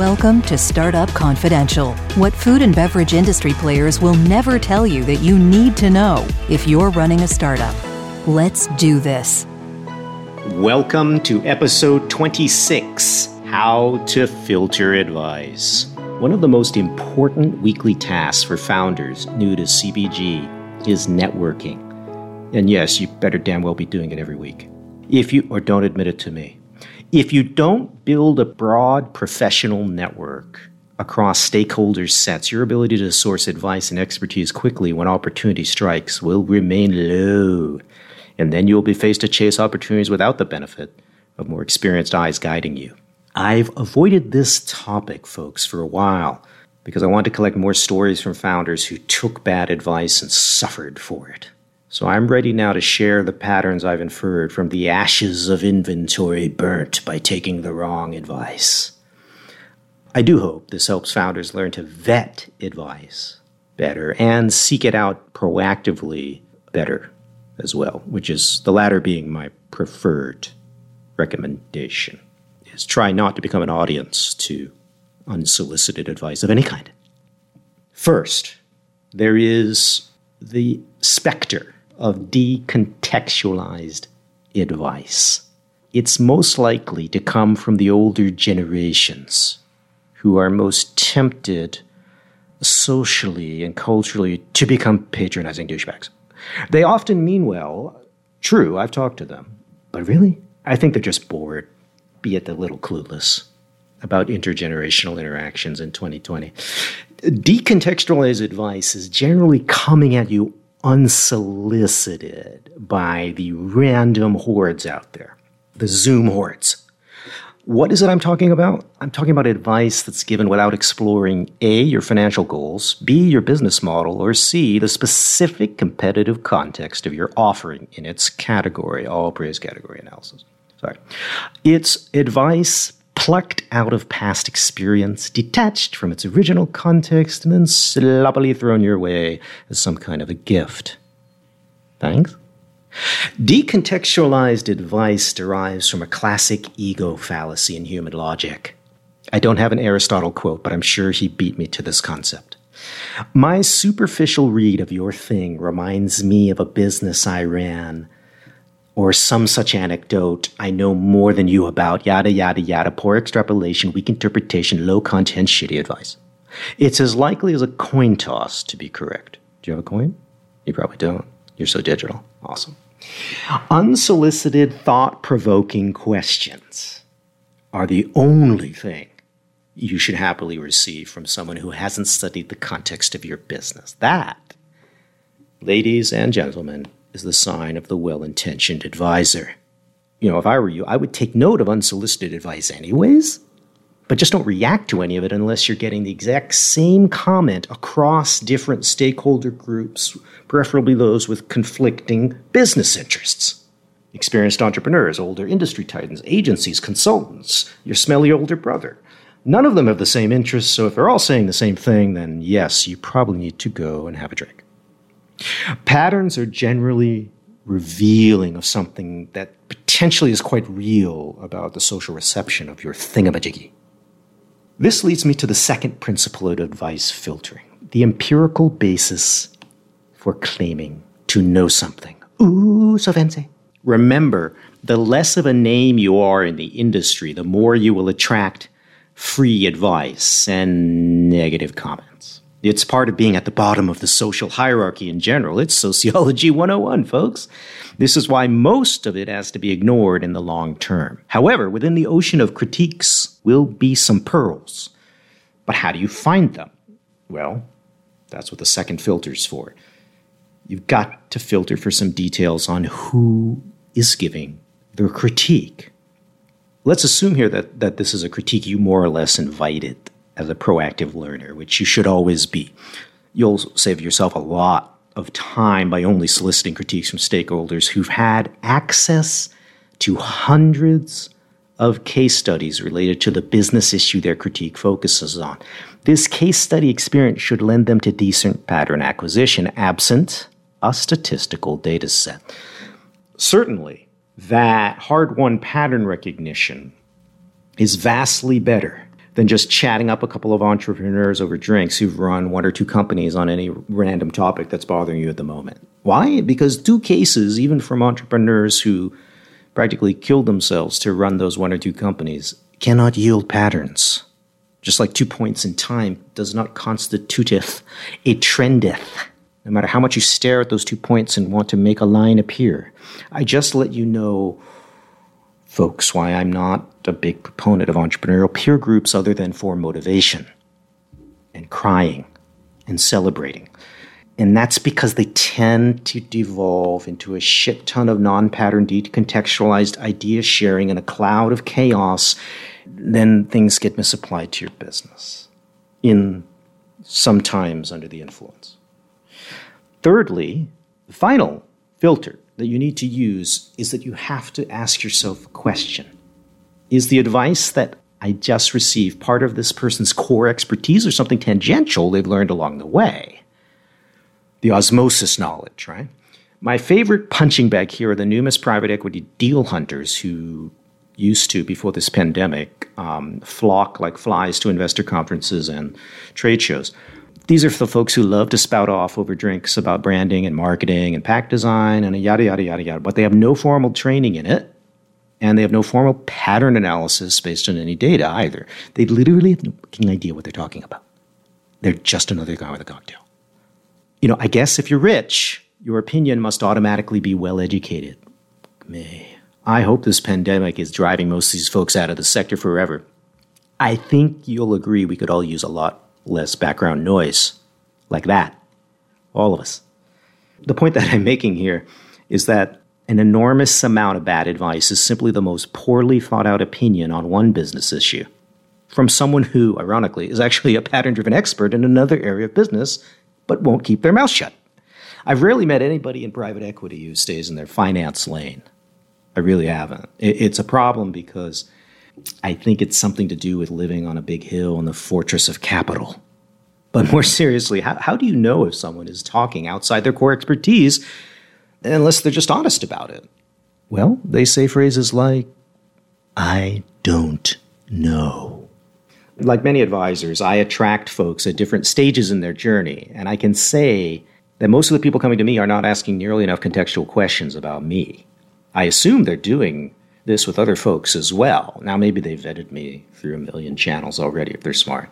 Welcome to Startup Confidential, what food and beverage industry players will never tell you that you need to know if you're running a startup. Let's do this. Welcome to episode 26 How to Filter Advice. One of the most important weekly tasks for founders new to CPG is networking. And yes, you better damn well be doing it every week. If you, or don't admit it to me. If you don't build a broad professional network across stakeholder sets, your ability to source advice and expertise quickly when opportunity strikes will remain low. And then you'll be faced to chase opportunities without the benefit of more experienced eyes guiding you. I've avoided this topic, folks, for a while because I want to collect more stories from founders who took bad advice and suffered for it. So I'm ready now to share the patterns I've inferred from the ashes of inventory burnt by taking the wrong advice. I do hope this helps founders learn to vet advice better and seek it out proactively better as well, which is the latter being my preferred recommendation. Is try not to become an audience to unsolicited advice of any kind. First, there is the specter of decontextualized advice. It's most likely to come from the older generations who are most tempted socially and culturally to become patronizing douchebags. They often mean well. True, I've talked to them. But really, I think they're just bored, be it a little clueless about intergenerational interactions in 2020. Decontextualized advice is generally coming at you unsolicited by the random hordes out there, the Zoom hordes. What is it I'm talking about? I'm talking about advice that's given without exploring A, your financial goals, B, your business model, or C, the specific competitive context of your offering in its category, all praise category analysis. Sorry. It's advice plucked out of past experience, detached from its original context, and then sloppily thrown your way as some kind of a gift. Thanks? Decontextualized advice derives from a classic ego fallacy in human logic. I don't have an Aristotle quote, but I'm sure he beat me to this concept. My superficial read of your thing reminds me of a business I ran or some such anecdote I know more than you about, yada, yada, yada, poor extrapolation, weak interpretation, low content, shitty advice. It's as likely as a coin toss to be correct. Do you have a coin? You probably don't. You're so digital. Awesome. Unsolicited, thought provoking questions are the only thing you should happily receive from someone who hasn't studied the context of your business. That, ladies and gentlemen, is the sign of the well intentioned advisor. You know, if I were you, I would take note of unsolicited advice anyways, but just don't react to any of it unless you're getting the exact same comment across different stakeholder groups, preferably those with conflicting business interests. Experienced entrepreneurs, older industry titans, agencies, consultants, your smelly older brother. None of them have the same interests, so if they're all saying the same thing, then yes, you probably need to go and have a drink. Patterns are generally revealing of something that potentially is quite real about the social reception of your thingamajiggy. This leads me to the second principle of advice filtering the empirical basis for claiming to know something. Ooh, so fancy. Remember, the less of a name you are in the industry, the more you will attract free advice and negative comments. It's part of being at the bottom of the social hierarchy in general. It's Sociology 101, folks. This is why most of it has to be ignored in the long term. However, within the ocean of critiques will be some pearls. But how do you find them? Well, that's what the second filter's for. You've got to filter for some details on who is giving the critique. Let's assume here that, that this is a critique you more or less invited as a proactive learner, which you should always be. You'll save yourself a lot of time by only soliciting critiques from stakeholders who've had access to hundreds of case studies related to the business issue their critique focuses on. This case study experience should lend them to decent pattern acquisition, absent a statistical data set. Certainly, that hard won pattern recognition is vastly better than just chatting up a couple of entrepreneurs over drinks who've run one or two companies on any random topic that's bothering you at the moment. Why? Because two cases, even from entrepreneurs who practically killed themselves to run those one or two companies, cannot yield patterns. Just like two points in time does not constituteth a trendeth. No matter how much you stare at those two points and want to make a line appear. I just let you know folks, why I'm not a big proponent of entrepreneurial peer groups other than for motivation and crying and celebrating. And that's because they tend to devolve into a shit ton of non pattern, decontextualized idea sharing and a cloud of chaos. Then things get misapplied to your business in sometimes under the influence. Thirdly, the final filter that you need to use is that you have to ask yourself a question Is the advice that I just received part of this person's core expertise or something tangential they've learned along the way? The osmosis knowledge, right? My favorite punching bag here are the numerous private equity deal hunters who used to, before this pandemic, um, flock like flies to investor conferences and trade shows. These are the folks who love to spout off over drinks about branding and marketing and pack design and yada, yada, yada, yada. But they have no formal training in it. And they have no formal pattern analysis based on any data either. They literally have no idea what they're talking about. They're just another guy with a cocktail. You know, I guess if you're rich, your opinion must automatically be well educated. Me. I hope this pandemic is driving most of these folks out of the sector forever. I think you'll agree we could all use a lot less background noise like that. All of us. The point that I'm making here is that an enormous amount of bad advice is simply the most poorly thought out opinion on one business issue from someone who, ironically, is actually a pattern driven expert in another area of business but won't keep their mouth shut. I've rarely met anybody in private equity who stays in their finance lane. I really haven't. It's a problem because I think it's something to do with living on a big hill in the fortress of capital. But more seriously, how, how do you know if someone is talking outside their core expertise unless they're just honest about it? Well, they say phrases like, I don't know. Like many advisors, I attract folks at different stages in their journey, and I can say that most of the people coming to me are not asking nearly enough contextual questions about me. I assume they're doing this with other folks as well. Now, maybe they've vetted me through a million channels already if they're smart.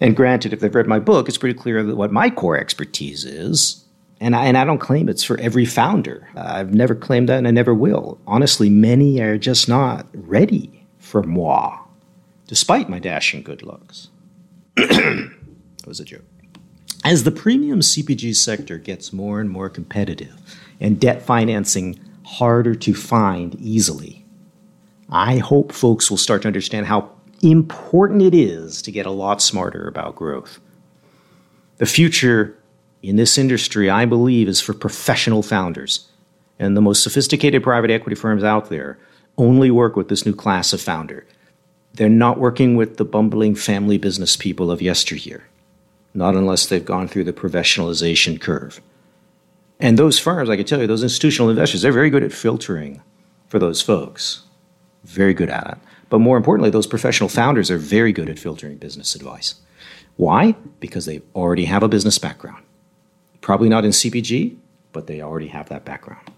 And granted, if they've read my book, it's pretty clear that what my core expertise is. And I, and I don't claim it's for every founder. I've never claimed that and I never will. Honestly, many are just not ready for moi, despite my dashing good looks. that was a joke. As the premium CPG sector gets more and more competitive and debt financing harder to find easily. I hope folks will start to understand how important it is to get a lot smarter about growth. The future in this industry, I believe, is for professional founders. And the most sophisticated private equity firms out there only work with this new class of founder. They're not working with the bumbling family business people of yesteryear, not unless they've gone through the professionalization curve. And those firms, I can tell you, those institutional investors, they're very good at filtering for those folks. Very good at it. But more importantly, those professional founders are very good at filtering business advice. Why? Because they already have a business background. Probably not in CPG, but they already have that background.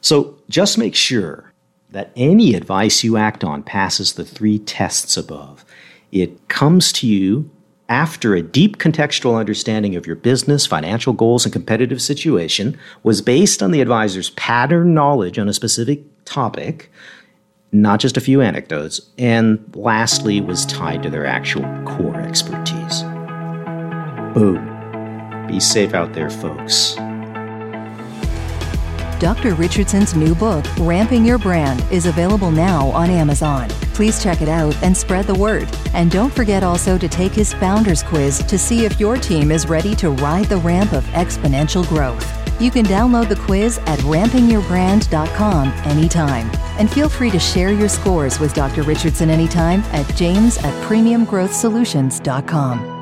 So just make sure that any advice you act on passes the three tests above. It comes to you after a deep contextual understanding of your business, financial goals, and competitive situation was based on the advisor's pattern knowledge on a specific topic, not just a few anecdotes, and lastly, was tied to their actual core expertise. Boom. Be safe out there, folks. Dr. Richardson's new book, Ramping Your Brand, is available now on Amazon. Please check it out and spread the word. And don't forget also to take his Founders Quiz to see if your team is ready to ride the ramp of exponential growth. You can download the quiz at rampingyourbrand.com anytime. And feel free to share your scores with Dr. Richardson anytime at james at premiumgrowthsolutions.com.